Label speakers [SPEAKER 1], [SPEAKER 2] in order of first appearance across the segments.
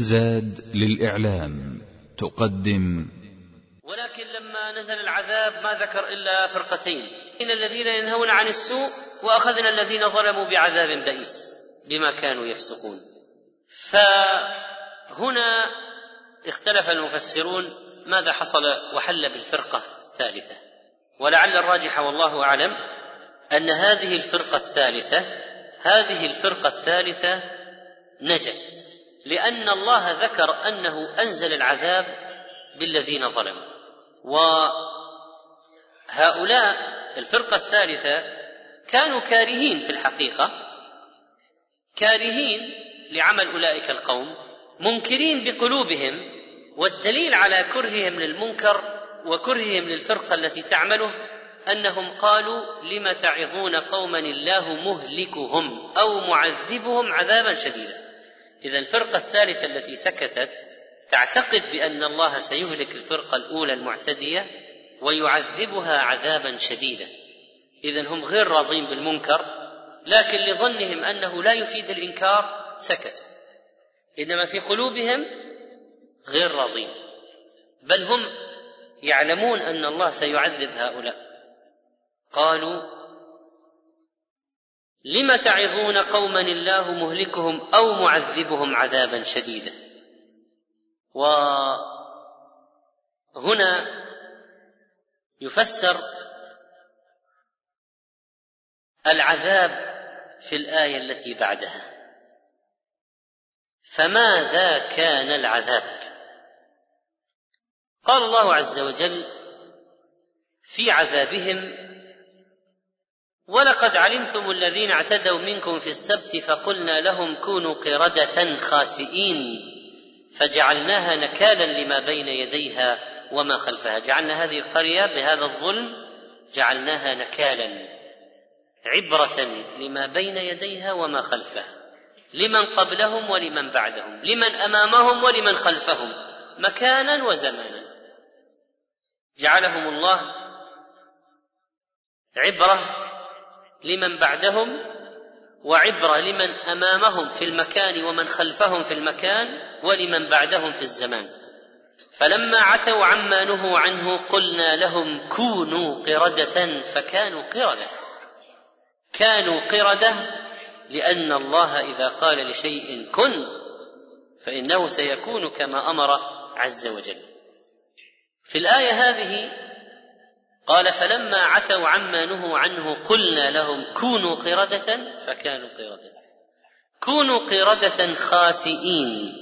[SPEAKER 1] زاد للإعلام تقدم.
[SPEAKER 2] ولكن لما نزل العذاب ما ذكر إلا فرقتين. إن الذين ينهون عن السوء وأخذنا الذين ظلموا بعذاب بئيس بما كانوا يفسقون. فهنا اختلف المفسرون ماذا حصل وحل بالفرقة الثالثة. ولعل الراجح والله أعلم أن هذه الفرقة الثالثة هذه الفرقة الثالثة نجت. لأن الله ذكر أنه أنزل العذاب بالذين ظلموا. وهؤلاء الفرقة الثالثة كانوا كارهين في الحقيقة كارهين لعمل أولئك القوم منكرين بقلوبهم والدليل على كرههم للمنكر وكرههم للفرقة التي تعمله أنهم قالوا لم تعظون قوما الله مهلكهم أو معذبهم عذابا شديدا. إذا الفرقة الثالثة التي سكتت تعتقد بأن الله سيهلك الفرقة الأولى المعتدية ويعذبها عذابا شديدا. إذا هم غير راضين بالمنكر لكن لظنهم أنه لا يفيد الإنكار سكتوا إنما في قلوبهم غير راضين. بل هم يعلمون أن الله سيعذب هؤلاء. قالوا لم تعظون قوما الله مهلكهم أو معذبهم عذابا شديدا؟ وهنا يفسر العذاب في الآية التي بعدها. فماذا كان العذاب؟ قال الله عز وجل في عذابهم ولقد علمتم الذين اعتدوا منكم في السبت فقلنا لهم كونوا قردة خاسئين. فجعلناها نكالا لما بين يديها وما خلفها. جعلنا هذه القرية بهذا الظلم جعلناها نكالا عبرة لما بين يديها وما خلفها. لمن قبلهم ولمن بعدهم لمن أمامهم ولمن خلفهم مكانا وزمانا. جعلهم الله عبرة لمن بعدهم وعبرة لمن أمامهم في المكان ومن خلفهم في المكان ولمن بعدهم في الزمان. فلما عتوا عما نهوا عنه قلنا لهم كونوا قردة فكانوا قردة. كانوا قردة لأن الله إذا قال لشيء كن فإنه سيكون كما أمر عز وجل. في الآية هذه قال فلما عتوا عما نهوا عنه قلنا لهم كونوا قردة فكانوا قردة. كونوا قردة خاسئين.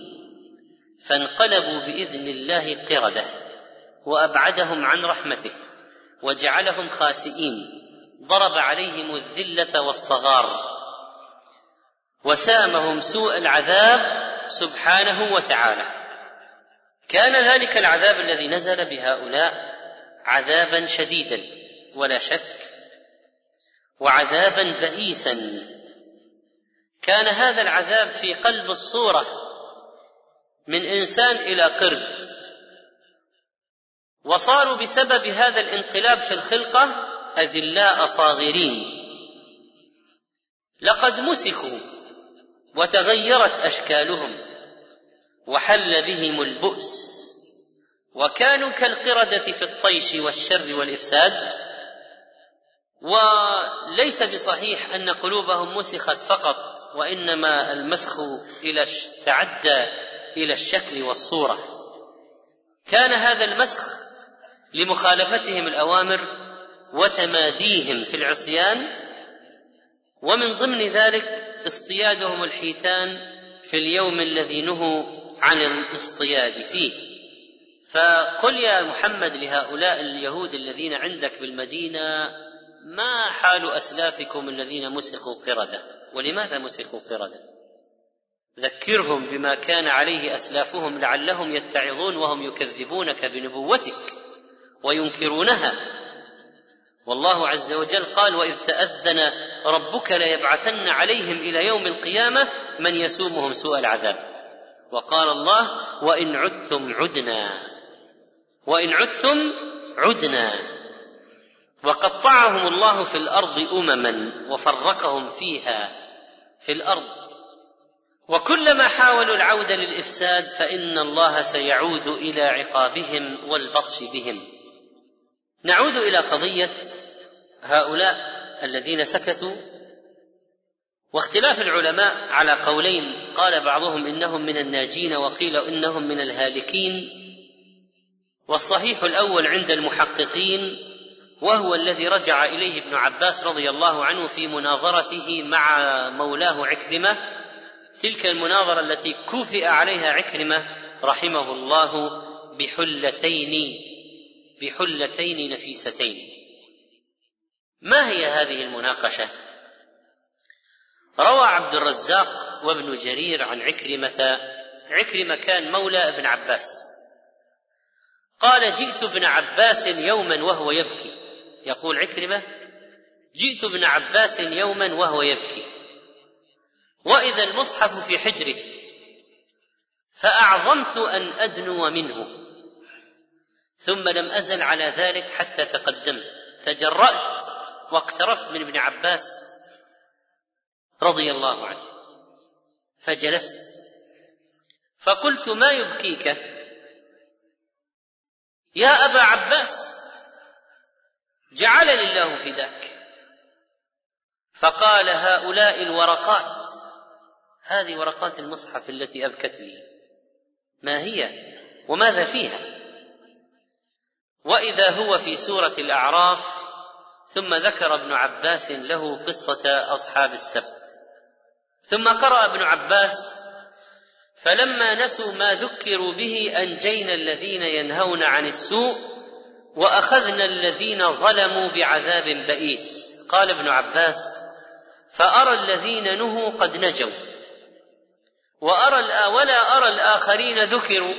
[SPEAKER 2] فانقلبوا بإذن الله قردة وأبعدهم عن رحمته وجعلهم خاسئين. ضرب عليهم الذلة والصغار. وسامهم سوء العذاب سبحانه وتعالى. كان ذلك العذاب الذي نزل بهؤلاء عذابا شديدا ولا شك. وعذابا بئيسا. كان هذا العذاب في قلب الصورة من إنسان إلى قرد وصاروا بسبب هذا الانقلاب في الخلقة أذلاء صاغرين. لقد مسخوا وتغيرت أشكالهم وحل بهم البؤس. وكانوا كالقردة في الطيش والشر والإفساد. وليس بصحيح أن قلوبهم مسخت فقط وإنما المسخ إلى تعدى إلى الشكل والصورة. كان هذا المسخ لمخالفتهم الأوامر وتماديهم في العصيان ومن ضمن ذلك اصطيادهم الحيتان في اليوم الذي نهوا عن الاصطياد فيه. فقل يا محمد لهؤلاء اليهود الذين عندك بالمدينة ما حال أسلافكم الذين مسخوا قردة؟ ولماذا مسخوا قردة؟ ذكرهم بما كان عليه أسلافهم لعلهم يتعظون وهم يكذبونك بنبوتك وينكرونها. والله عز وجل قال وإذ تأذن ربك ليبعثن عليهم إلى يوم القيامة من يسومهم سوء العذاب وقال الله وإن عدتم عدنا وإن عدتم عدنا. وقطعهم الله في الأرض أمما وفرقهم فيها في الأرض. وكلما حاولوا العودة للإفساد فإن الله سيعود إلى عقابهم والبطش بهم. نعود إلى قضية هؤلاء الذين سكتوا. واختلاف العلماء على قولين. قال بعضهم إنهم من الناجين وقيل إنهم من الهالكين. والصحيح الأول عند المحققين وهو الذي رجع إليه ابن عباس رضي الله عنه في مناظرته مع مولاه عكرمة. تلك المناظرة التي كوفئ عليها عكرمة رحمه الله بحلتين بحلتين نفيستين. ما هي هذه المناقشة؟ روى عبد الرزاق وابن جرير عن عكرمة. عكرمة كان مولى ابن عباس. قال جئت ابن عباس يوما وهو يبكي. يقول عكرمة جئت ابن عباس يوما وهو يبكي. وإذا المصحف في حجره فأعظمت أن أدنو منه. ثم لم أزل على ذلك حتى تقدمت تجرأت واقتربت من ابن عباس رضي الله عنه. فجلست. فقلت ما يبكيك؟ يا أبا عباس جعلني الله فداك. فقال هؤلاء الورقات هذه ورقات المصحف التي أبكت لي. ما هي؟ وماذا فيها؟ وإذا هو في سورة الأعراف ثم ذكر ابن عباس له قصة أصحاب السبت. ثم قرأ ابن عباس فلما نسوا ما ذكروا به أنجينا الذين ينهون عن السوء وأخذنا الذين ظلموا بعذاب بئيس. قال ابن عباس فأرى الذين نهوا قد نجوا وأرى ولا أرى الآخرين ذكروا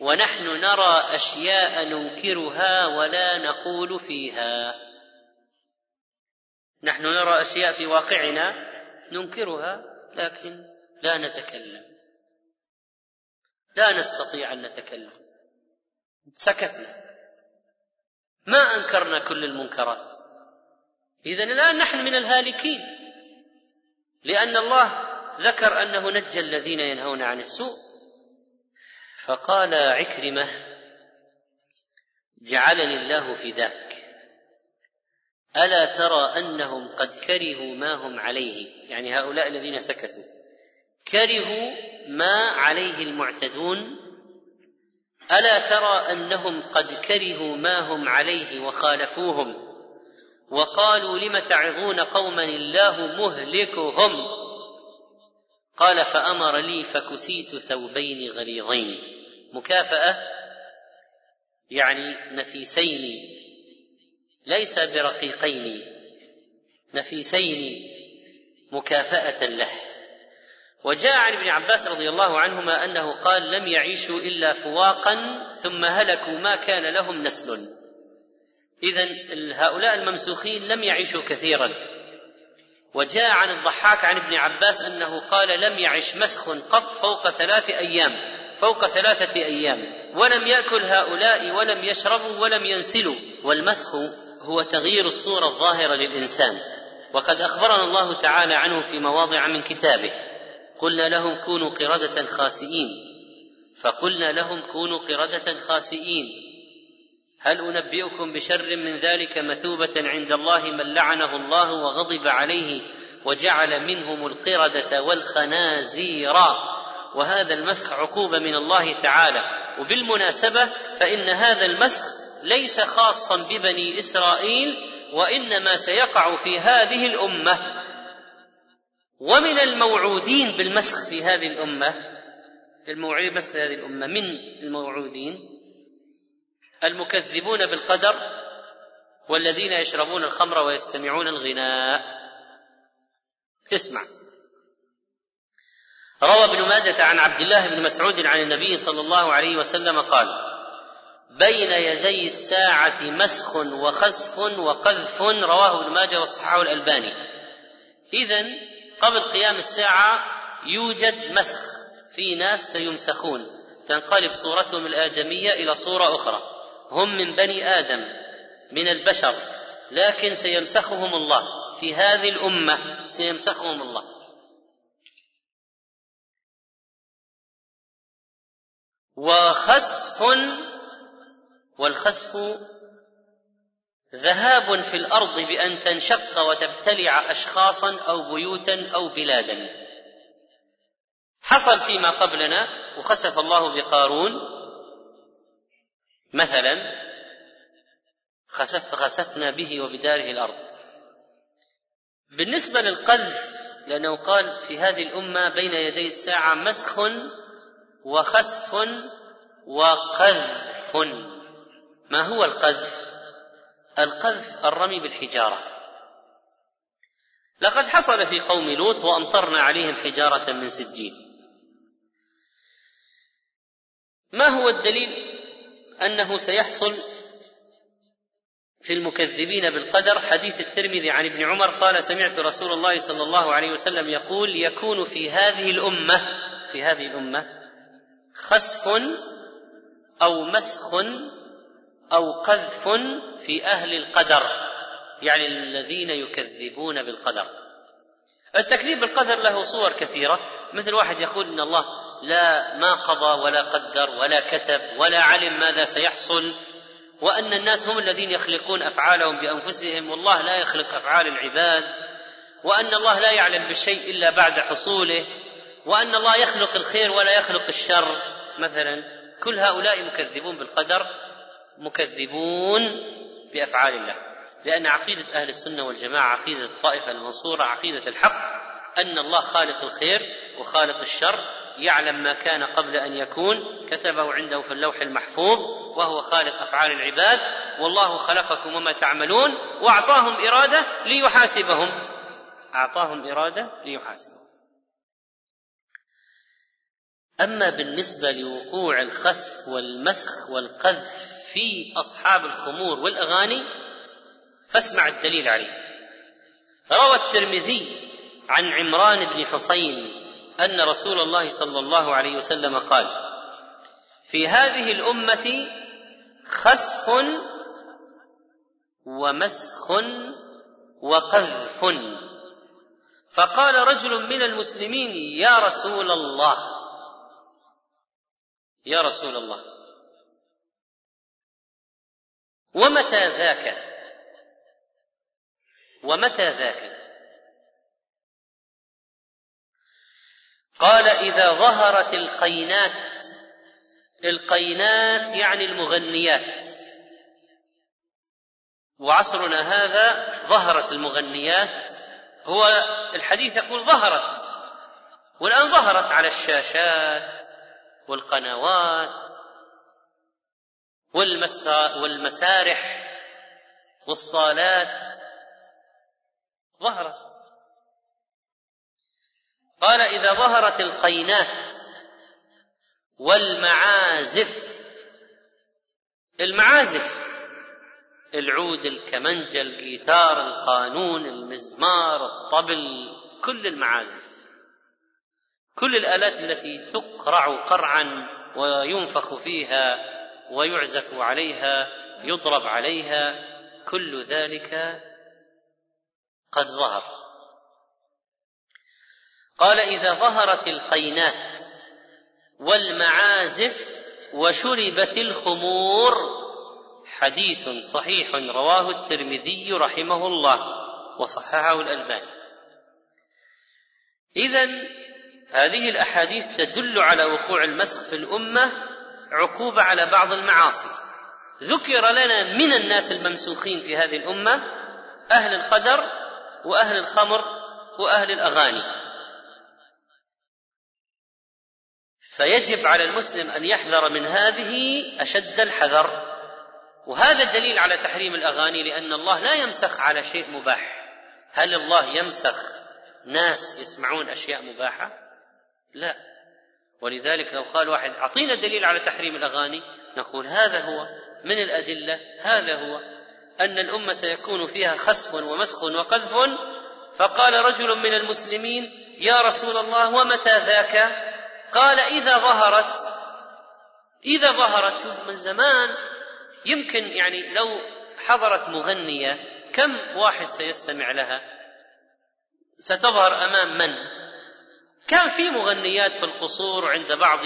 [SPEAKER 2] ونحن نرى أشياء ننكرها ولا نقول فيها. نحن نرى أشياء في واقعنا ننكرها لكن لا نتكلم. لا نستطيع أن نتكلم. سكتنا. ما أنكرنا كل المنكرات. اذا الآن نحن من الهالكين. لأن الله ذكر أنه نجى الذين ينهون عن السوء. فقال عكرمة جعلني الله فداك ألا ترى أنهم قد كرهوا ما هم عليه. يعني هؤلاء الذين سكتوا. كرهوا ما عليه المعتدون. ألا ترى أنهم قد كرهوا ما هم عليه وخالفوهم؟ وقالوا لم تعظون قوما الله مهلكهم؟ قال فأمر لي فكسيت ثوبين غليظين. مكافأة؟ يعني نفيسين. ليس برقيقين. نفيسين. مكافأة له. وجاء عن ابن عباس رضي الله عنهما أنه قال لم يعيشوا إلا فواقا ثم هلكوا ما كان لهم نسل. اذا هؤلاء الممسوخين لم يعيشوا كثيرا. وجاء عن الضحاك عن ابن عباس أنه قال لم يعش مسخ قط فوق ثلاث أيام فوق ثلاثة أيام. ولم يأكل هؤلاء ولم يشربوا ولم ينسلوا. والمسخ هو تغيير الصورة الظاهرة للإنسان. وقد أخبرنا الله تعالى عنه في مواضع من كتابه. قلنا لهم كونوا قردة خاسئين. فقلنا لهم كونوا قردة خاسئين. هل أنبئكم بشر من ذلك مثوبة عند الله من لعنه الله وغضب عليه وجعل منهم القردة والخنازير؟ وهذا المسخ عقوبة من الله تعالى. وبالمناسبة فإن هذا المسخ ليس خاصا ببني إسرائيل وإنما سيقع في هذه الأمة. ومن الموعودين بالمسخ في هذه الأمة الموعودين بالمسخ في هذه الأمة من الموعودين المكذبون بالقدر والذين يشربون الخمر ويستمعون الغناء. اسمع. روى ابن ماجة عن عبد الله بن مسعود عن النبي صلى الله عليه وسلم قال بين يدي الساعة مسخ وخسف وقذف. رواه ابن ماجة وصححه الألباني. إذا قبل قيام الساعة يوجد مسخ في ناس سيمسخون. تنقلب صورتهم الآدمية إلى صورة أخرى. هم من بني آدم من البشر لكن سيمسخهم الله. في هذه الأمة سيمسخهم الله. وخسف والخسف ذهاب في الأرض بأن تنشق وتبتلع اشخاصا أو بيوتا أو بلادا. حصل فيما قبلنا وخسف الله بقارون. مثلا خسف خسفنا به وبداره الأرض. بالنسبة للقذف لأنه قال في هذه الأمة بين يدي الساعة مسخ وخسف وقذف. ما هو القذف؟ القذف الرمي بالحجارة. لقد حصل في قوم لوط وأمطرنا عليهم حجارة من سجيل ما هو الدليل أنه سيحصل في المكذبين بالقدر؟ حديث الترمذي عن ابن عمر قال سمعت رسول الله صلى الله عليه وسلم يقول يكون في هذه الأمة في هذه الأمة خسف أو مسخ أو قذف في أهل القدر يعني الذين يكذبون بالقدر. التكذيب بالقدر له صور كثيرة. مثل واحد يقول إن الله لا ما قضى ولا قدر ولا كتب ولا علم ماذا سيحصل وأن الناس هم الذين يخلقون أفعالهم بأنفسهم والله لا يخلق أفعال العباد وأن الله لا يعلم بالشيء إلا بعد حصوله وأن الله يخلق الخير ولا يخلق الشر. مثلا كل هؤلاء مكذبون بالقدر مكذبون بأفعال الله. لأن عقيدة أهل السنة والجماعة عقيدة الطائفة المنصورة عقيدة الحق أن الله خالق الخير وخالق الشر يعلم ما كان قبل أن يكون كتبه عنده في اللوح المحفوظ وهو خالق أفعال العباد والله خلقكم وما تعملون وأعطاهم إرادة ليحاسبهم. أعطاهم إرادة ليحاسبهم. أما بالنسبة لوقوع الخسف والمسخ والقذف في أصحاب الخمور والأغاني فاسمع الدليل عليه. روى الترمذي عن عمران بن حسين أن رسول الله صلى الله عليه وسلم قال في هذه الأمة خسف ومسخ وقذف فقال رجل من المسلمين يا رسول الله يا رسول الله ومتى ذاك؟ ومتى ذاك؟ قال إذا ظهرت القينات القينات يعني المغنيات. وعصرنا هذا ظهرت المغنيات. هو الحديث يقول ظهرت والآن ظهرت على الشاشات والقنوات. والمسارح والصالات ظهرت. قال إذا ظهرت القينات والمعازف المعازف العود الكمنجة الجيتار القانون المزمار الطبل كل المعازف كل الآلات التي تقرع قرعا وينفخ فيها ويعزف عليها يضرب عليها كل ذلك قد ظهر. قال إذا ظهرت القينات والمعازف وشربت الخمور حديث صحيح رواه الترمذي رحمه الله وصححه الألباني. اذا هذه الأحاديث تدل على وقوع المسخ في الأمة عقوبة على بعض المعاصي. ذكر لنا من الناس الممسوخين في هذه الأمة أهل القدر وأهل الخمر وأهل الأغاني. فيجب على المسلم أن يحذر من هذه أشد الحذر. وهذا دليل على تحريم الأغاني لأن الله لا يمسخ على شيء مباح. هل الله يمسخ ناس يسمعون أشياء مباحة؟ لا. ولذلك لو قال واحد أعطينا دليل على تحريم الأغاني نقول هذا هو من الأدلة هذا هو أن الأمة سيكون فيها خسف ومسخ وقذف. فقال رجل من المسلمين يا رسول الله ومتى ذاك؟ قال إذا ظهرت إذا ظهرت. شوف من زمان يمكن يعني لو حضرت مغنية كم واحد سيستمع لها؟ ستظهر أمام من؟ كان في مغنيات في القصور عند بعض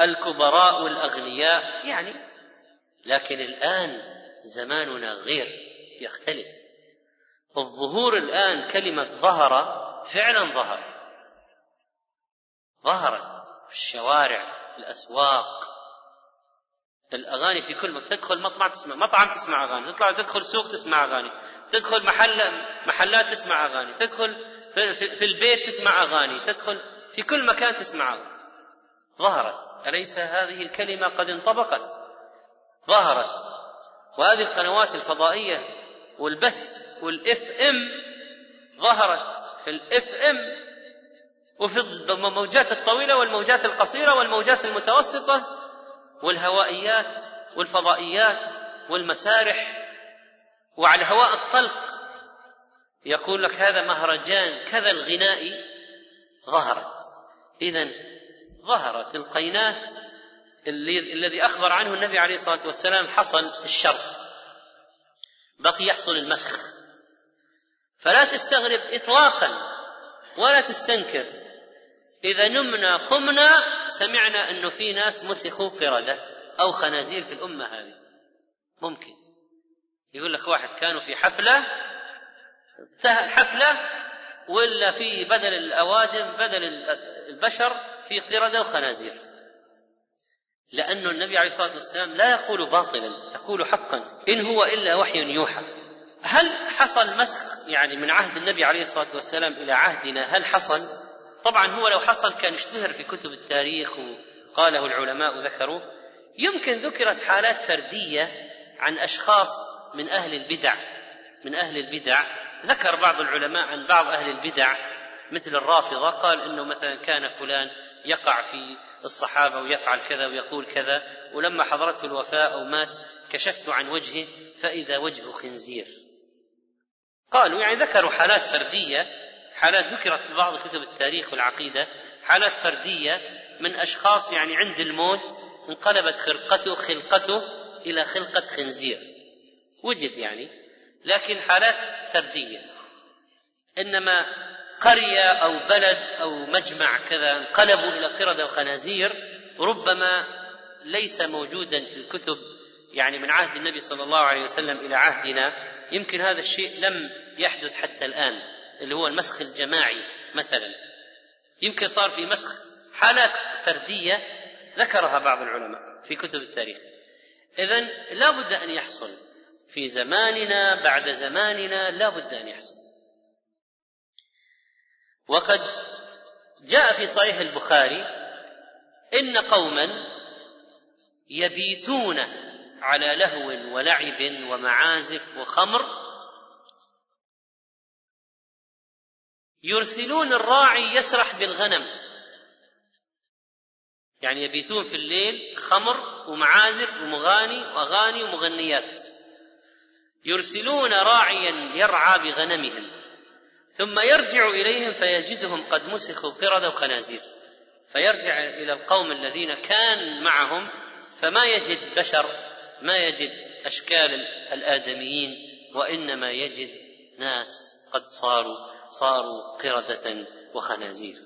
[SPEAKER 2] الكبراء والأغنياء. يعني لكن الآن زماننا غير يختلف. الظهور الآن كلمة ظهر فعلا ظهر. ظهرت في الشوارع في الأسواق. الأغاني في كل مكان تدخل مطعم تسمع مطعم تسمع أغاني تطلع تدخل سوق تسمع أغاني تدخل محل محلات تسمع أغاني تدخل في البيت تسمع أغاني تدخل في كل مكان تسمع. أغاني. ظهرت أليس هذه الكلمة قد انطبقت؟ ظهرت. وهذه القنوات الفضائية والبث والإف إم ظهرت في الإف إم وفي الموجات الطويلة والموجات القصيرة والموجات المتوسطة والهوائيات والفضائيات والمسارح وعلى هواء الطلق. يقول لك هذا مهرجان كذا الغنائي ظهرت. اذا ظهرت القينات الذي أخبر عنه النبي عليه الصلاة والسلام حصل الشرط بقي يحصل المسخ. فلا تستغرب اطلاقا ولا تستنكر. إذا نمنا قمنا سمعنا أنه في ناس مسخوا قرده أو خنازير في الأمة هذه. ممكن. يقول لك واحد كانوا في حفلة حفلة ولا في بدل الاوادم بدل البشر في قرده وخنازير لأن النبي عليه الصلاة والسلام لا يقول باطلا يقول حقا إن هو إلا وحي يوحى. هل حصل مسخ يعني من عهد النبي عليه الصلاة والسلام إلى عهدنا؟ هل حصل؟ طبعا هو لو حصل كان اشتهر في كتب التاريخ وقاله العلماء ذكروه يمكن ذكرت حالات فردية عن أشخاص من أهل البدع من أهل البدع ذكر بعض العلماء عن بعض أهل البدع مثل الرافضة قال إنه مثلا كان فلان يقع في الصحابة ويفعل كذا ويقول كذا ولما حضرته الوفاة أو مات كشفت عن وجهه فإذا وجهه خنزير. قالوا يعني ذكروا حالات فردية حالات ذكرت في بعض كتب التاريخ والعقيدة حالات فردية من أشخاص يعني عند الموت انقلبت خرقته خلقته إلى خلقة خنزير. وجد يعني لكن حالات فردية. إنما قرية أو بلد أو مجمع كذا انقلبوا إلى قردة وخنازير ربما ليس موجودا في الكتب يعني من عهد النبي صلى الله عليه وسلم إلى عهدنا يمكن هذا الشيء لم يحدث حتى الآن اللي هو المسخ الجماعي مثلا. يمكن صار في مسخ حالات فردية ذكرها بعض العلماء في كتب التاريخ. إذا لا بد أن يحصل في زماننا بعد زماننا لا بد أن يحصل. وقد جاء في صحيح البخاري إن قوما يبيتون على لهو ولعب ومعازف وخمر يرسلون الراعي يسرح بالغنم. يعني يبيتون في الليل خمر ومعازف ومغاني واغاني ومغنيات. يرسلون راعيا يرعى بغنمهم ثم يرجع إليهم فيجدهم قد مسخوا قرده وخنازير فيرجع إلى القوم الذين كان معهم فما يجد بشر ما يجد أشكال الآدميين وإنما يجد ناس قد صاروا صاروا قردة وخنازير.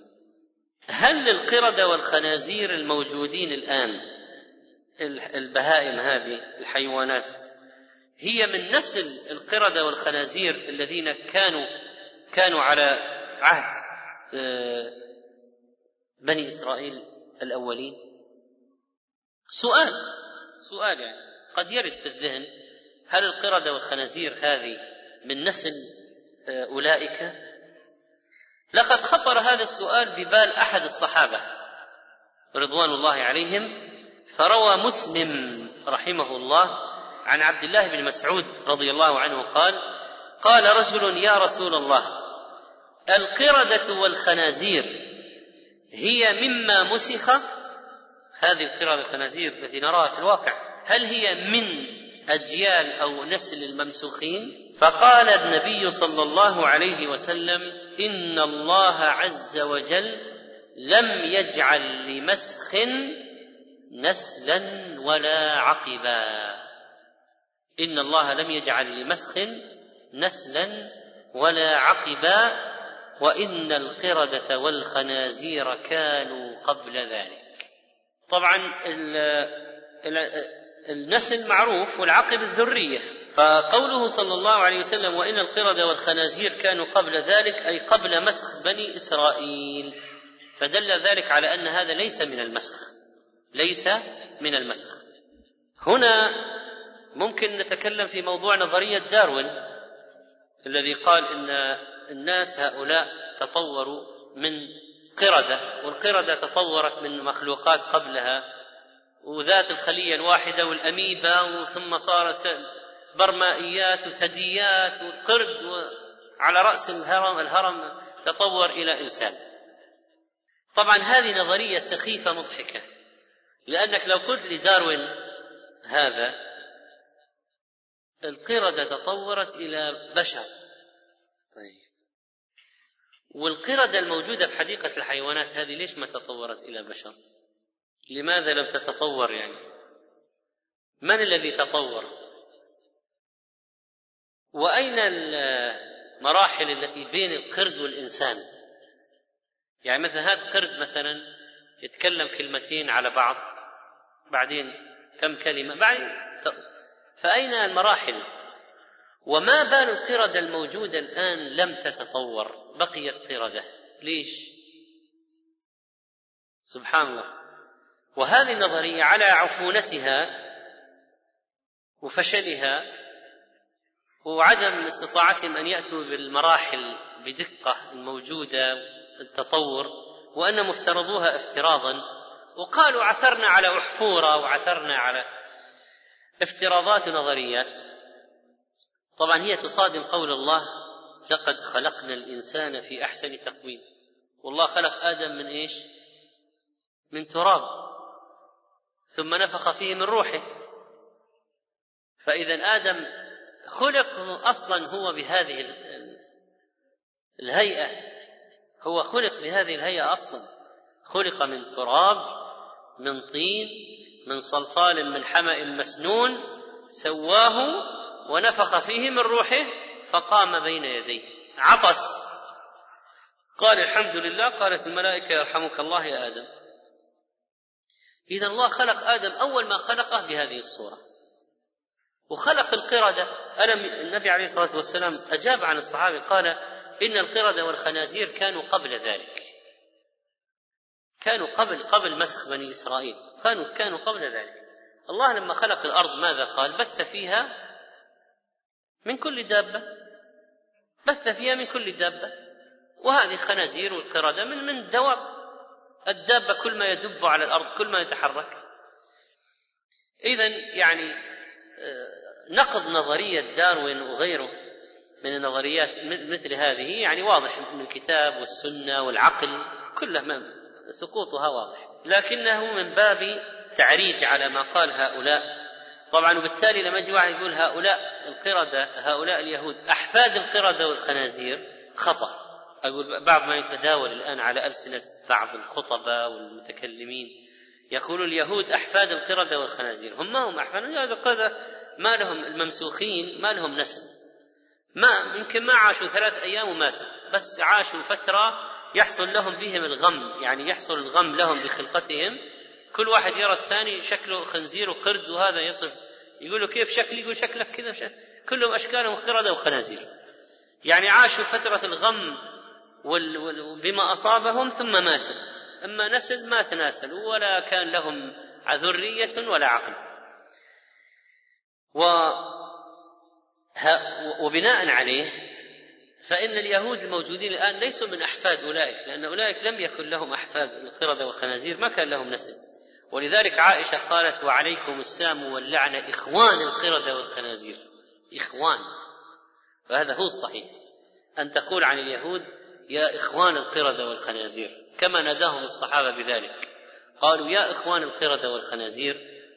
[SPEAKER 2] هل القرده والخنازير الموجودين الآن البهائم هذه الحيوانات هي من نسل القردة والخنازير الذين كانوا كانوا على عهد آه، بني إسرائيل الأولين. سؤال سؤال يعني قد يرد في الذهن هل القردة والخنازير هذه من نسل آه، أولئك؟ لقد خطر هذا السؤال ببال أحد الصحابة رضوان الله عليهم فروى مسلم رحمه الله عن عبد الله بن مسعود رضي الله عنه قال قال رجل يا رسول الله القردة والخنازير هي مما مسخ هذه القردة والخنازير التي نراها في الواقع هل هي من أجيال أو نسل الممسوخين؟ فقال النبي صلى الله عليه وسلم إن الله عز وجل لم يجعل لمسخ نسلا ولا عقبا. إن الله لم يجعل لمسخ نسلا ولا عقبا وإن القردة والخنازير كانوا قبل ذلك. طبعا النسل معروف والعقب الذرية. فقوله صلى الله عليه وسلم وإن القردة والخنازير كانوا قبل ذلك أي قبل مسخ بني إسرائيل. فدل ذلك على أن هذا ليس من المسخ. ليس من المسخ. هنا ممكن نتكلم في موضوع نظرية داروين الذي قال إن الناس هؤلاء تطوروا من قردة والقردة تطورت من مخلوقات قبلها وذات الخلية الواحدة والاميبا ثم صارت برمائيات وثدييات وقرد على رأس الهرم الهرم تطور إلى إنسان. طبعا هذه نظرية سخيفة مضحكة لأنك لو قلت لداروين هذا القردة تطورت إلى بشر طيب والقردة الموجودة في حديقة الحيوانات هذه ليش ما تطورت إلى بشر؟ لماذا لم تتطور يعني؟ من الذي تطور؟ وأين المراحل التي بين القرد والإنسان؟ يعني مثلا هذا القرد مثلا يتكلم كلمتين على بعض بعدين كم كلمة بعدين فأين المراحل؟ وما بال القردة الموجودة الآن لم تتطور بقيت قردة ليش؟ سبحان الله وهذه النظرية على عفونتها وفشلها وعدم استطاعتهم أن يأتوا بالمراحل بدقة الموجودة التطور وأنهم افترضوها افتراضا وقالوا عثرنا على أحفورة وعثرنا على افتراضات ونظريات. طبعا هي تصادم قول الله لقد خلقنا الإنسان في أحسن تقويم. والله خلق آدم من إيش؟ من تراب. ثم نفخ فيه من روحه. فإذا آدم خلق أصلا هو بهذه الهيئة. هو خلق بهذه الهيئة أصلا. خلق من تراب من طين من صلصال من حمأ مسنون سواه ونفخ فيه من روحه فقام بين يديه. عطس. قال الحمد لله. قالت الملائكة يرحمك الله يا آدم. إذا الله خلق آدم أول ما خلقه بهذه الصورة. وخلق القردة. ألم النبي عليه الصلاة والسلام أجاب عن الصحابة قال إن القردة والخنازير كانوا قبل ذلك. كانوا قبل قبل مسخ بني إسرائيل. كانوا كانوا قبل ذلك. الله لما خلق الأرض ماذا قال؟ بث فيها من كل دابة. بث فيها من كل دابة. وهذه الخنازير والقردة من من دواب. الدابة كل ما يدب على الأرض كل ما يتحرك. إذا يعني آه، نقض نظرية داروين وغيره من النظريات مثل هذه يعني واضح من الكتاب والسنة والعقل كلها سقوطها واضح. لكنه من باب تعريج على ما قال هؤلاء. طبعا وبالتالي لما يجي واحد يقول هؤلاء القردة هؤلاء اليهود أحفاد القردة والخنازير خطأ. أقول بعض ما يتداول الآن على ألسنة بعض الخطباء والمتكلمين يقول اليهود أحفاد القردة والخنازير. هم ما هم أحفاد القردة ما لهم الممسوخين ما لهم نسل. ما يمكن ما عاشوا ثلاث أيام وماتوا بس عاشوا فترة يحصل لهم بهم الغم يعني يحصل الغم لهم بخلقتهم. كل واحد يرى الثاني شكله خنزير وقرد وهذا يصف يقول له كيف شكلي؟ يقول شكلك كذا شكل. كلهم أشكالهم قردة وخنازير. يعني عاشوا فترة الغم بما أصابهم ثم ماتوا. أما نسل ما تناسلوا ولا كان لهم ذرية ولا عقل. و وبناء عليه فإن اليهود الموجودين الآن ليسوا من أحفاد أولئك لأن أولئك لم يكن لهم أحفاد القردة والخنازير ما كان لهم نسل. ولذلك عائشة قالت وعليكم السام واللعنة إخوان القردة والخنازير. إخوان. فهذا هو الصحيح. أن تقول عن اليهود يا إخوان القردة والخنازير. كما ناداهم الصحابة بذلك. قالوا يا إخوان القردة والخنازير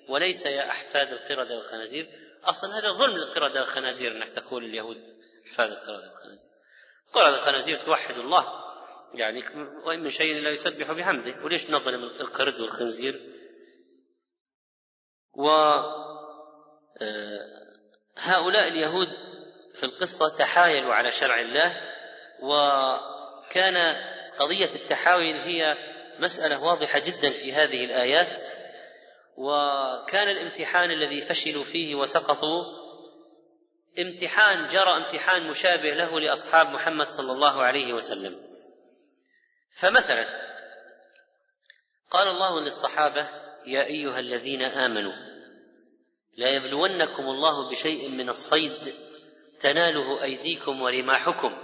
[SPEAKER 2] وليس يا أحفاد القردة والخنازير. أصلا هذا ظلم للقردة والخنازير أنك تقول اليهود أحفاد القردة والخنازير. قردة والخنازير توحد الله. يعني وإن من شيء لا يسبح بحمده. وليش نظلم القرد والخنزير؟ وهؤلاء آه، اليهود في القصة تحايلوا على شرع الله. وكان قضية التحايل هي مسألة واضحة جدا في هذه الآيات. وكان الامتحان الذي فشلوا فيه وسقطوا امتحان جرى امتحان مشابه له لأصحاب محمد صلى الله عليه وسلم. فمثلا قال الله للصحابة يا أيها الذين آمنوا لا يبلونكم الله بشيء من الصيد تناله أيديكم ورماحكم.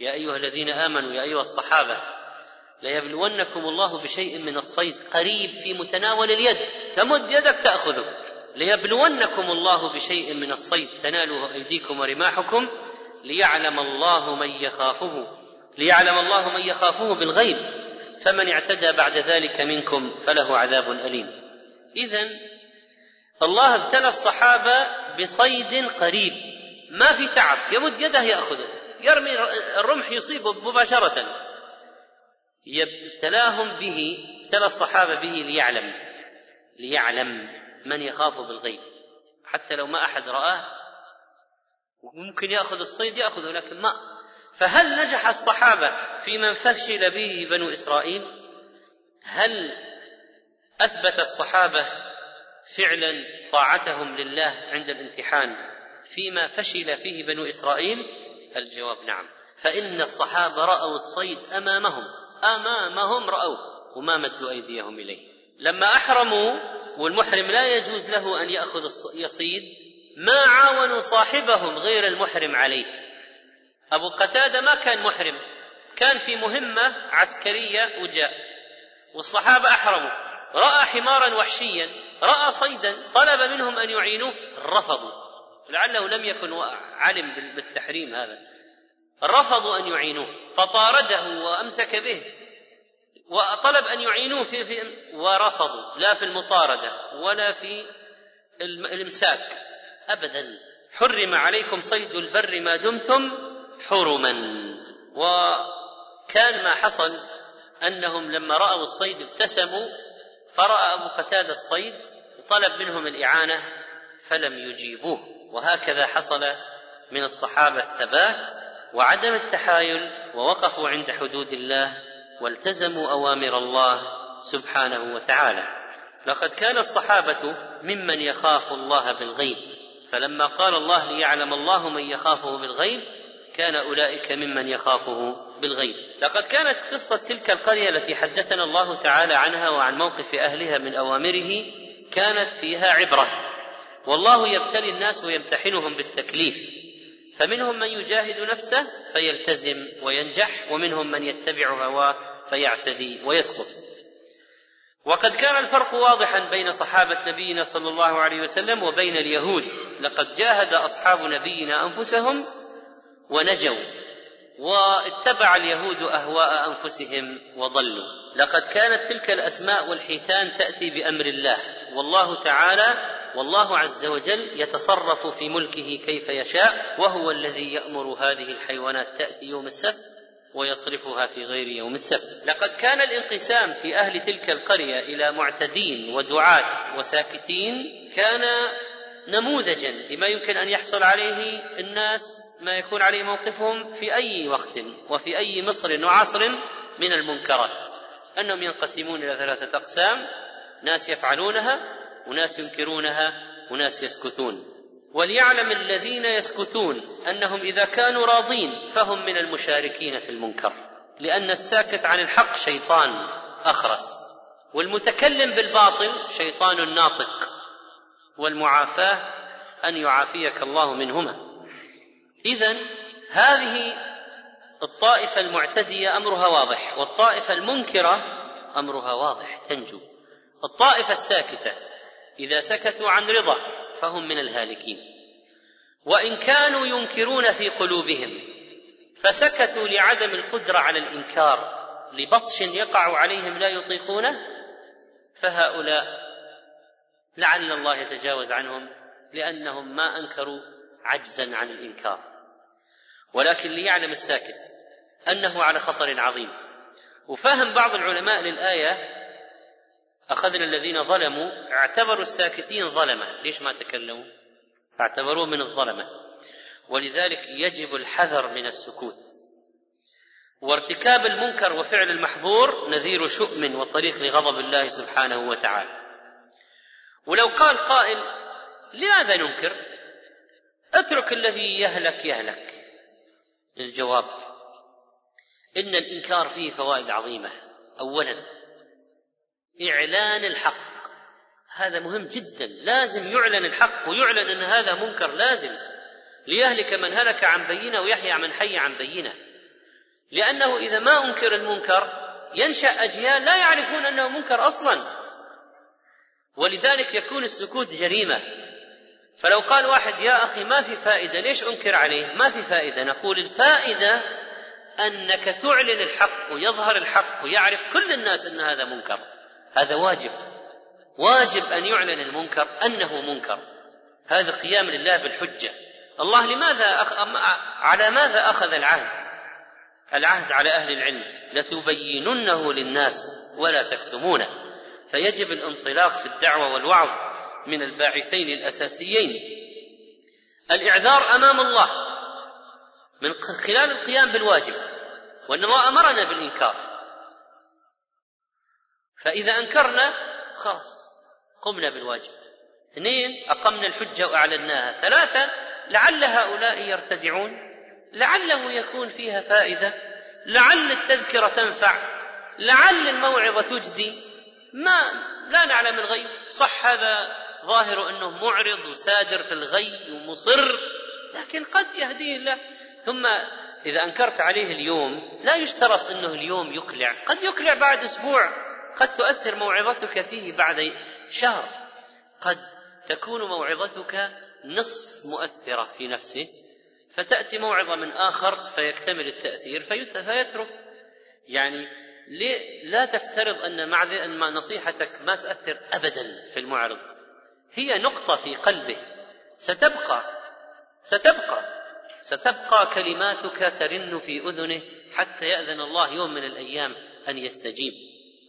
[SPEAKER 2] يا أيها الذين آمنوا يا أيها الصحابة ليبلونكم الله بشيء من الصيد قريب في متناول اليد تمد يدك تأخذه. ليبلونكم الله بشيء من الصيد تناله أيديكم ورماحكم ليعلم الله من يخافه ليعلم الله من يخافه بالغيب فمن اعتدى بعد ذلك منكم فله عذاب أليم. اذا الله ابتلى الصحابة بصيد قريب ما في تعب يمد يده يأخذه يرمي الرمح يصيبه مباشرة. ابتلاهم به ابتلى الصحابة به ليعلم ليعلم. من يخاف بالغيب. حتى لو ما أحد رآه وممكن يأخذ الصيد ياخذه لكن ما. فهل نجح الصحابة في من فشل به بنو إسرائيل؟ هل أثبت الصحابة فعلا طاعتهم لله عند الامتحان فيما فشل فيه بنو إسرائيل؟ الجواب نعم. فإن الصحابة رأوا الصيد أمامهم أمامهم رأوه وما مدوا أيديهم إليه. لما أحرموا والمحرم لا يجوز له أن يأخذ يصيد ما عاونوا صاحبهم غير المحرم عليه. أبو قتادة ما كان محرم كان في مهمة عسكرية وجاء والصحابة أحرموا. رأى حمارا وحشيا رأى صيدا طلب منهم أن يعينوه رفضوا. لعله لم يكن علم بالتحريم هذا. رفضوا أن يعينوه فطارده وأمسك به. وطلب أن يعينوه في, في ورفضوا لا في المطاردة ولا في الإمساك. ابدا. حرم عليكم صيد البر ما دمتم حرما. وكان ما حصل أنهم لما رأوا الصيد ابتسموا فرأى أبو قتادة الصيد وطلب منهم الإعانة فلم يجيبوه. وهكذا حصل من الصحابة الثبات وعدم التحايل ووقفوا عند حدود الله والتزموا أوامر الله سبحانه وتعالى. لقد كان الصحابة ممن يخاف الله بالغيب. فلما قال الله ليعلم الله من يخافه بالغيب كان أولئك ممن يخافه بالغيب. لقد كانت قصة تلك القرية التي حدثنا الله تعالى عنها وعن موقف أهلها من أوامره كانت فيها عبرة. والله يبتلي الناس ويمتحنهم بالتكليف. فمنهم من يجاهد نفسه فيلتزم وينجح ومنهم من يتبع هواه فيعتدي ويسقط. وقد كان الفرق واضحا بين صحابة نبينا صلى الله عليه وسلم وبين اليهود. لقد جاهد أصحاب نبينا أنفسهم ونجوا واتبع اليهود أهواء أنفسهم وضلوا. لقد كانت تلك الأسماء والحيتان تأتي بأمر الله. والله تعالى والله عز وجل يتصرف في ملكه كيف يشاء وهو الذي يأمر هذه الحيوانات تأتي يوم السبت ويصرفها في غير يوم السبت. لقد كان الانقسام في أهل تلك القرية إلى معتدين ودعاة وساكتين كان نموذجا لما يمكن أن يحصل عليه الناس ما يكون عليه موقفهم في أي وقت وفي أي مصر وعصر من المنكرات. أنهم ينقسمون إلى ثلاثة أقسام ناس يفعلونها وناس ينكرونها وناس يسكتون. وليعلم الذين يسكتون أنهم إذا كانوا راضين فهم من المشاركين في المنكر. لأن الساكت عن الحق شيطان أخرس. والمتكلم بالباطل شيطان ناطق. والمعافاه أن يعافيك الله منهما. اذا هذه الطائفة المعتديه أمرها واضح والطائفة المنكرة أمرها واضح تنجو. الطائفة الساكتة إذا سكتوا عن رضا فهم من الهالكين. وإن كانوا ينكرون في قلوبهم فسكتوا لعدم القدرة على الإنكار لبطش يقع عليهم لا يطيقونه فهؤلاء لعل الله يتجاوز عنهم لأنهم ما أنكروا عجزا عن الإنكار. ولكن ليعلم الساكت أنه على خطر عظيم. وفهم بعض العلماء للآية أخذنا الذين ظلموا اعتبروا الساكتين ظلمة. ليش ما تكلموا؟ اعتبروه من الظلمة. ولذلك يجب الحذر من السكوت. وارتكاب المنكر وفعل المحظور نذير شؤم وطريق لغضب الله سبحانه وتعالى. ولو قال قائل لماذا ننكر؟ اترك الذي يهلك يهلك. الجواب إن الإنكار فيه فوائد عظيمة. اولا إعلان الحق. هذا مهم جدا. لازم يعلن الحق ويعلن أن هذا منكر لازم. ليهلك من هلك عن بينة ويحيى من حي عن بينة. لأنه إذا ما أنكر المنكر ينشأ أجيال لا يعرفون أنه منكر أصلا. ولذلك يكون السكوت جريمة. فلو قال واحد يا أخي ما في فائدة ليش أنكر عليه؟ ما في فائدة. نقول الفائدة أنك تعلن الحق ويظهر الحق ويعرف كل الناس أن هذا منكر. هذا واجب. واجب أن يعلن المنكر أنه منكر. هذا قيام لله بالحجة. الله لماذا أخ... على ماذا أخذ العهد؟ العهد على أهل العلم. لتبيننه للناس ولا تكتمونه. فيجب الانطلاق في الدعوة والوعظ من الباعثين الأساسيين. الإعذار أمام الله. من خلال القيام بالواجب. وأن الله أمرنا بالإنكار. فإذا أنكرنا خلاص قمنا بالواجب. اثنين أقمنا الحجة وأعلناها. ثلاثة لعل هؤلاء يرتدعون لعله يكون فيها فائدة لعل التذكرة تنفع لعل الموعظة تجدي ما لا نعلم الغيب. صح هذا ظاهر أنه معرض وسادر في الغي ومصر لكن قد يهديه الله. ثم إذا أنكرت عليه اليوم لا يشترط أنه اليوم يقلع. قد يقلع بعد أسبوع. قد تؤثر موعظتك فيه بعد شهر. قد تكون موعظتك نصف مؤثرة في نفسه فتأتي موعظة من آخر فيكتمل التأثير فيترك. يعني لا تفترض أن مع أن نصيحتك ما تؤثر أبدا في المعرض؟ هي نقطة في قلبه. ستبقى ستبقى ستبقى كلماتك ترن في أذنه حتى يأذن الله يوم من الأيام أن يستجيب.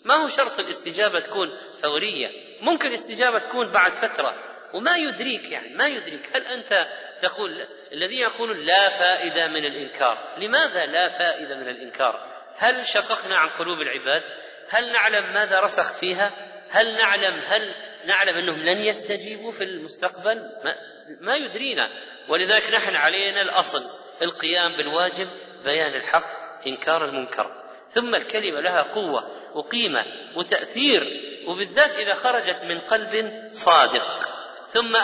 [SPEAKER 2] ما هو شرط الاستجابة تكون فورية؟ ممكن الاستجابة تكون بعد فترة. وما يدريك يعني ما يدريك. هل أنت تقول الذين يقولون لا فائدة من الإنكار. لماذا لا فائدة من الإنكار؟ هل شققنا عن قلوب العباد؟ هل نعلم ماذا رسخ فيها؟ هل نعلم هل نعلم أنهم لن يستجيبوا في المستقبل؟ ما, ما يدرينا. ولذلك نحن علينا الأصل القيام بالواجب بيان الحق إنكار المنكر. ثم الكلمة لها قوة. وقيمة وتأثير وبالذات إذا خرجت من قلب صادق. ثم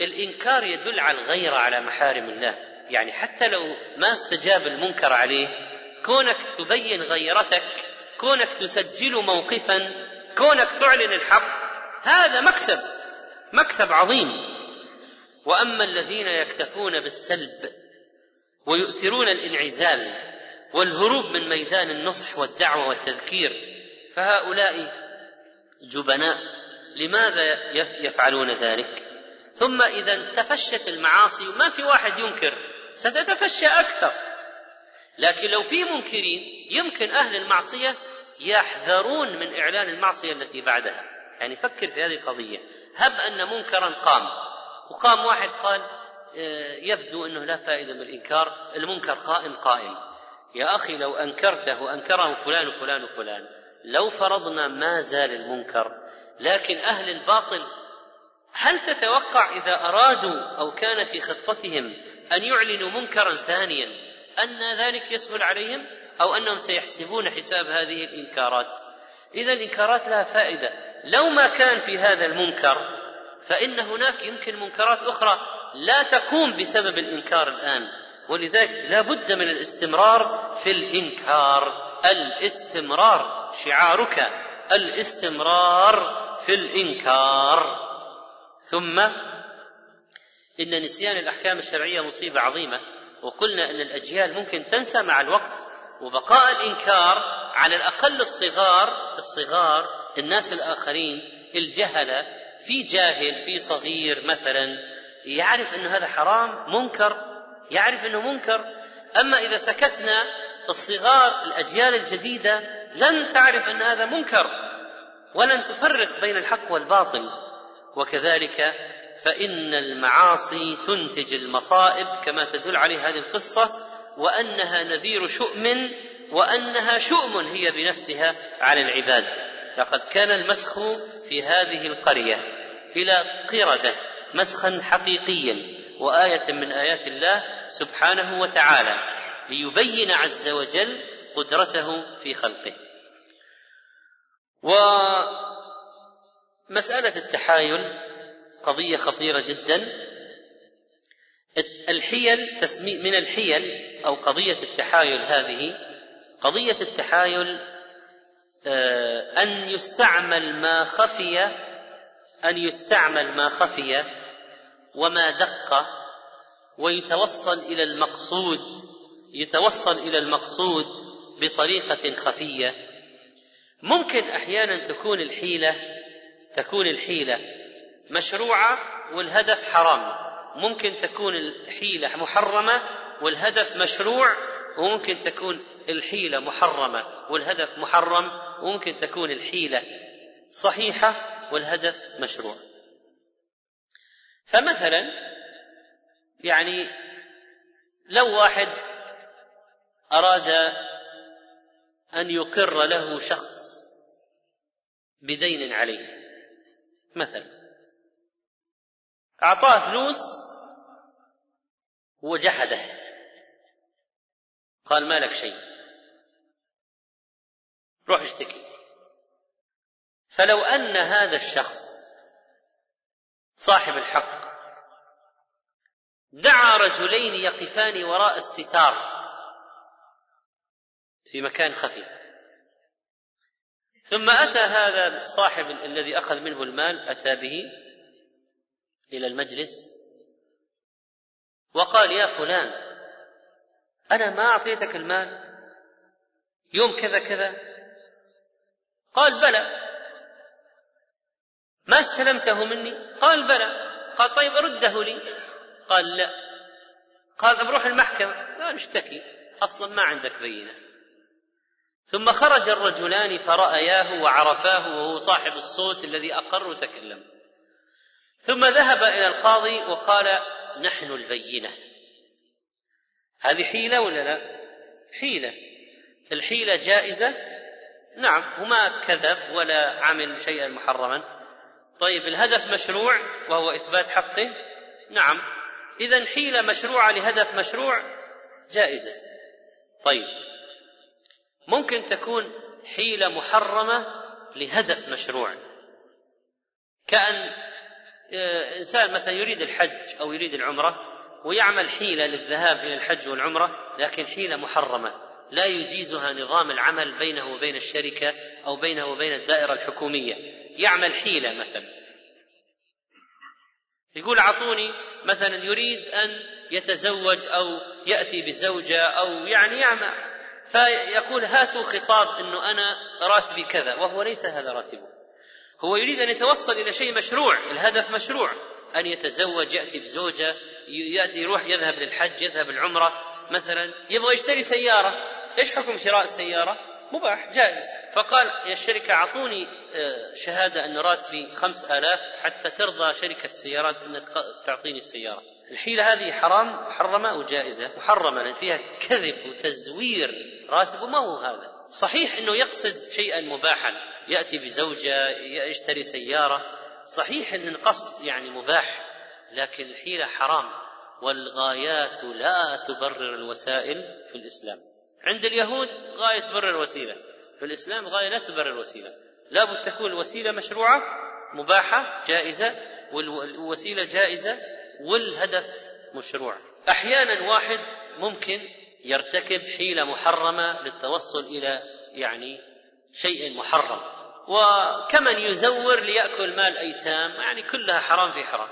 [SPEAKER 2] الإنكار يدل على الغيرة على محارم الله. يعني حتى لو ما استجاب المنكر عليه كونك تبين غيرتك كونك تسجل موقفا كونك تعلن الحق هذا مكسب مكسب عظيم. وأما الذين يكتفون بالسلب ويؤثرون الانعزال والهروب من ميدان النصح والدعوة والتذكير فهؤلاء جبناء لماذا يفعلون ذلك؟ ثم إذا تفشت المعاصي وما في واحد ينكر ستتفشى أكثر. لكن لو في منكرين يمكن أهل المعصية يحذرون من إعلان المعصية التي بعدها. يعني فكر في هذه القضية. هب أن منكرا قام. وقام واحد قال آه، يبدو أنه لا فائدة من الإنكار. المنكر قائم قائم. يا أخي لو أنكرته وانكره فلان وفلان وفلان. لو فرضنا ما زال المنكر لكن أهل الباطل هل تتوقع إذا أرادوا أو كان في خطتهم أن يعلنوا منكرا ثانيا أن ذلك يسهل عليهم أو أنهم سيحسبون حساب هذه الإنكارات؟ إذا الإنكارات لها فائدة. لو ما كان في هذا المنكر فإن هناك يمكن منكرات أخرى لا تقوم بسبب الإنكار الآن. ولذلك لا بد من الاستمرار في الإنكار. الاستمرار شعارك الاستمرار في الإنكار. ثم إن نسيان الأحكام الشرعية مصيبة عظيمة وقلنا إن الأجيال ممكن تنسى مع الوقت وبقاء الإنكار على الأقل الصغار الصغار الناس الآخرين الجهلة في جاهل في صغير مثلا يعرف إن هذا حرام منكر يعرف إنه منكر. أما إذا سكتنا الصغار الأجيال الجديدة لن تعرف أن هذا منكر ولن تفرق بين الحق والباطل. وكذلك فإن المعاصي تنتج المصائب كما تدل عليه هذه القصة وأنها نذير شؤم وأنها شؤم هي بنفسها على العباد. لقد كان المسخ في هذه القرية إلى قردة مسخا حقيقيا وآية من آيات الله سبحانه وتعالى. ليبين عز وجل قدرته في خلقه. ومسألة التحايل قضية خطيرة جدا. الحيل من الحيل أو قضية التحايل هذه قضية التحايل آه، أن يستعمل ما خفي أن يستعمل ما خفي وما دق ويتوصل إلى المقصود يتوصل إلى المقصود بطريقة خفية. ممكن أحيانا تكون الحيلة تكون الحيلة مشروعة والهدف حرام. ممكن تكون الحيلة محرمة والهدف مشروع وممكن تكون الحيلة محرمة والهدف محرم وممكن تكون الحيلة صحيحة والهدف مشروع. فمثلا يعني لو واحد أراد أن يقر له شخص بدين عليه. مثلا أعطاه فلوس وجحده. قال ما لك شيء روح اشتكي. فلو أن هذا الشخص صاحب الحق دعا رجلين يقفان وراء الستار في مكان خفي. ثم أتى هذا صاحب الذي أخذ منه المال أتى به إلى المجلس وقال يا فلان أنا ما أعطيتك المال يوم كذا كذا. قال بلى. ما استلمته مني؟ قال بلى. قال طيب رده لي. قال لا. قال روح المحكمة. لا نشتكي أصلا ما عندك بينة. ثم خرج الرجلان فرأياه وعرفاه وهو صاحب الصوت الذي أقر وتكلم. ثم ذهب إلى القاضي وقال نحن البينة. هذه حيلة ولا لا؟ حيلة. الحيلة جائزة؟ نعم وما كذب ولا عمل شيئا محرما. طيب الهدف مشروع وهو إثبات حقه؟ نعم. إذا حيلة مشروعة لهدف مشروع؟ جائزة. طيب. ممكن تكون حيلة محرمة لهدف مشروع. كأن آه، إنسان مثلا يريد الحج أو يريد العمرة ويعمل حيلة للذهاب إلى الحج والعمرة لكن حيلة محرمة. لا يجيزها نظام العمل بينه وبين الشركة أو بينه وبين الدائرة الحكومية. يعمل حيلة مثلا. يقول أعطوني مثلا يريد أن يتزوج أو يأتي بزوجة أو يعني يعمل فيقول هاتوا خطاب أنه أنا راتبي كذا وهو ليس هذا راتبه. هو يريد أن يتوصل إلى شيء مشروع الهدف مشروع أن يتزوج يأتي بزوجة يأتي يروح يذهب للحج يذهب العمرة مثلا يبغى يشتري سيارة. إيش حكم شراء السيارة؟ مباح جائز. فقال يا الشركة أعطوني آه، شهادة أن راتبي خمس آلاف حتى ترضى شركة السيارات أن تعطيني السيارة. الحيلة هذه حرام محرمة وجائزة محرمة لأن فيها كذب وتزوير. راتبه ما هو هذا. صحيح أنه يقصد شيئا مباحا. يأتي بزوجة يشتري سيارة. صحيح أن القصد يعني مباح لكن الحيلة حرام. والغايات لا تبرر الوسائل في الإسلام. عند اليهود غاية تبرر الوسيلة. في الإسلام غاية لا تبرر الوسيلة. لابد تكون الوسيلة مشروعة مباحة جائزة والوسيلة جائزة والهدف مشروع. أحيانا واحد ممكن يرتكب حيلة محرمة للتوصل إلى يعني شيء محرم. وكمن يزور ليأكل مال أيتام يعني كلها حرام في حرام.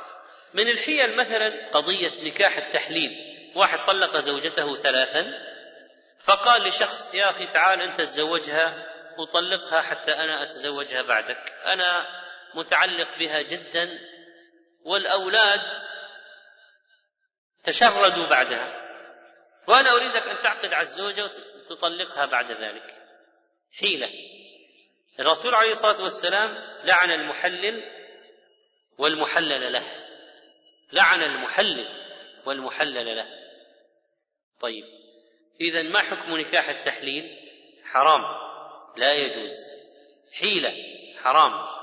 [SPEAKER 2] من الحيل مثلا قضية نكاح التحليل. واحد طلق زوجته ثلاثا فقال لشخص يا أخي تعال أنت تزوجها وطلقها حتى أنا أتزوجها بعدك. أنا متعلق بها جدا والأولاد تشردوا بعدها. وأنا أريدك أن تعقد على الزوجة وتطلقها بعد ذلك. حيلة. الرسول عليه الصلاة والسلام لعن المحلل والمحلل له. لعن المحلل والمحلل له. طيب. إذا ما حكم نكاح التحليل؟ حرام. لا يجوز. حيلة. حرام.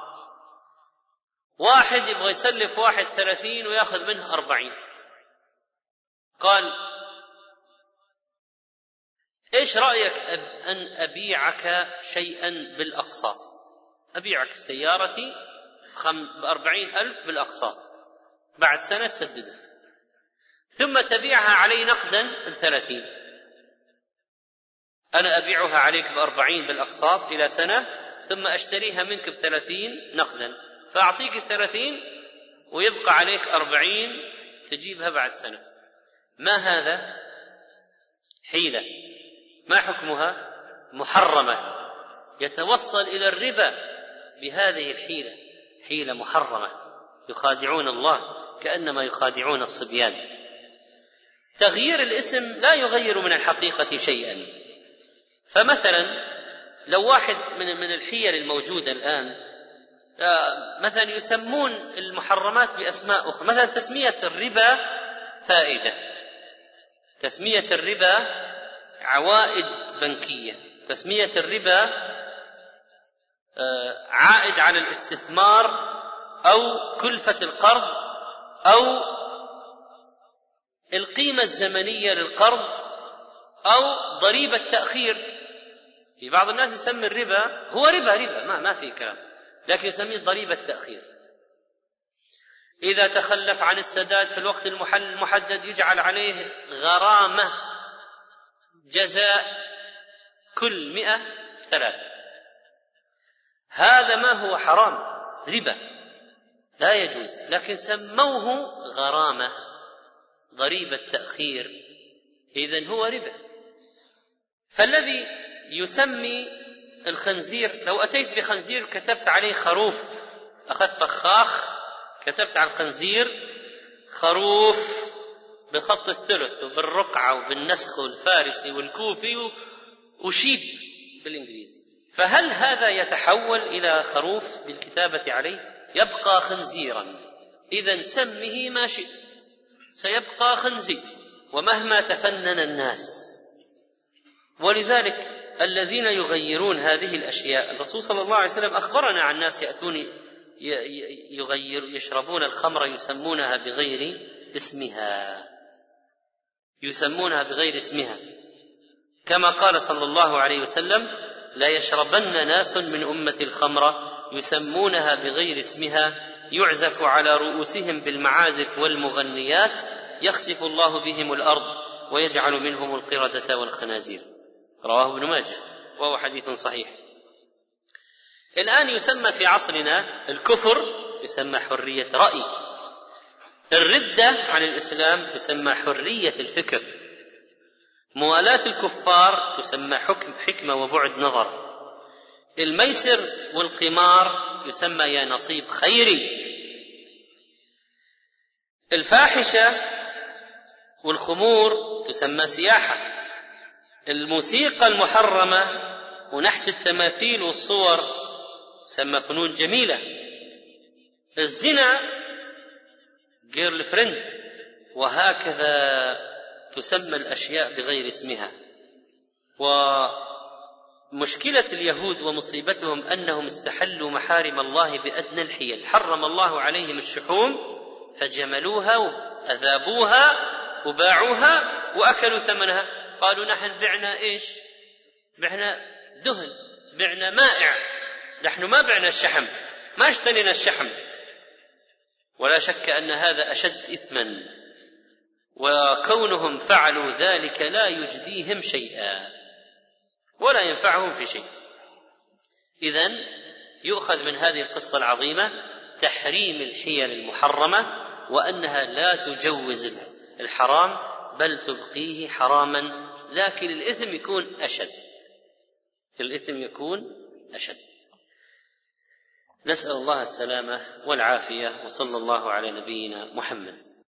[SPEAKER 2] واحد يبغى يسلف واحد ثلاثين ويأخذ منه أربعين. قال إيش رأيك أن أبيعك شيئا بالأقساط أبيعك سيارتي بأربعين ألف بالأقساط بعد سنة تسددها ثم تبيعها علي نقدا بثلاثين. أنا أبيعها عليك بأربعين بالأقساط إلى سنة ثم أشتريها منك بثلاثين نقدا. فأعطيك الثلاثين ويبقى عليك أربعين تجيبها بعد سنة. ما هذا؟ حيلة. ما حكمها؟ محرمة. يتوصل إلى الربا بهذه الحيلة حيلة محرمة. يخادعون الله كأنما يخادعون الصبيان. تغيير الاسم لا يغير من الحقيقة شيئا. فمثلا لو واحد من من الحيل الموجودة الآن آه، مثلا يسمون المحرمات بأسماء أخرى. مثلا تسمية الربا فائدة. تسمية الربا عوائد بنكية. تسمية الربا آه، عائد على الاستثمار أو كلفة القرض أو القيمة الزمنية للقرض أو ضريبة تأخير. في بعض الناس يسمي الربا هو ربا ربا ما ما في كلام لكن يسميه ضريبة تأخير. إذا تخلف عن السداد في الوقت المحدد يجعل عليه غرامة جزاء كل مئة ثلاثة. هذا ما هو حرام؟ ربا. لا يجوز. لكن سموه غرامة. ضريبة تأخير إذا هو ربا. فالذي يسمي الخنزير لو أتيت بخنزير كتبت عليه خروف. أخذت فخاخ كتبت على الخنزير خروف. بخط الثلث وبالرقعة وبالنسخ والفارسي والكوفي وشيب بالإنجليزي. فهل هذا يتحول إلى خروف بالكتابة عليه؟ يبقى خنزيرا. إذا سمه ما شئت. سيبقى خنزير. ومهما تفنن الناس. ولذلك الذين يغيرون هذه الأشياء الرسول صلى الله عليه وسلم أخبرنا عن ناس يأتون يغير يشربون الخمر يسمونها بغير اسمها. يسمونها بغير اسمها. كما قال صلى الله عليه وسلم لا يشربن ناس من أمة الخمر يسمونها بغير اسمها يعزف على رؤوسهم بالمعازف والمغنيات يخسف الله بهم الأرض ويجعل منهم القردة والخنازير. رواه ابن ماجه وهو حديث صحيح. الآن يسمى في عصرنا الكفر يسمى حرية رأي. الردة عن الإسلام تسمى حرية الفكر. موالاة الكفار تسمى حكم حكمة وبعد نظر. الميسر والقمار يسمى يا نصيب خيري. الفاحشة والخمور تسمى سياحة. الموسيقى المحرمة ونحت التماثيل والصور تسمى فنون جميلة. الزنا جيرل فريند وهكذا تسمى الأشياء بغير اسمها. ومشكلة اليهود ومصيبتهم أنهم استحلوا محارم الله بأدنى الحيل. حرم الله عليهم الشحوم فجملوها وأذابوها وباعوها وأكلوا ثمنها. قالوا نحن بعنا إيش؟ بعنا دهن بعنا مائع. نحن ما بعنا الشحم. ما اشترينا الشحم. ولا شك أن هذا أشد اثما وكونهم فعلوا ذلك لا يجديهم شيئا ولا ينفعهم في شيء. اذا يؤخذ من هذه القصة العظيمة تحريم الحيل المحرمة وأنها لا تجوز الحرام بل تبقيه حراما لكن الإثم يكون أشد. الإثم يكون أشد. نسأل الله السلامة والعافية وصلى الله على نبينا محمد.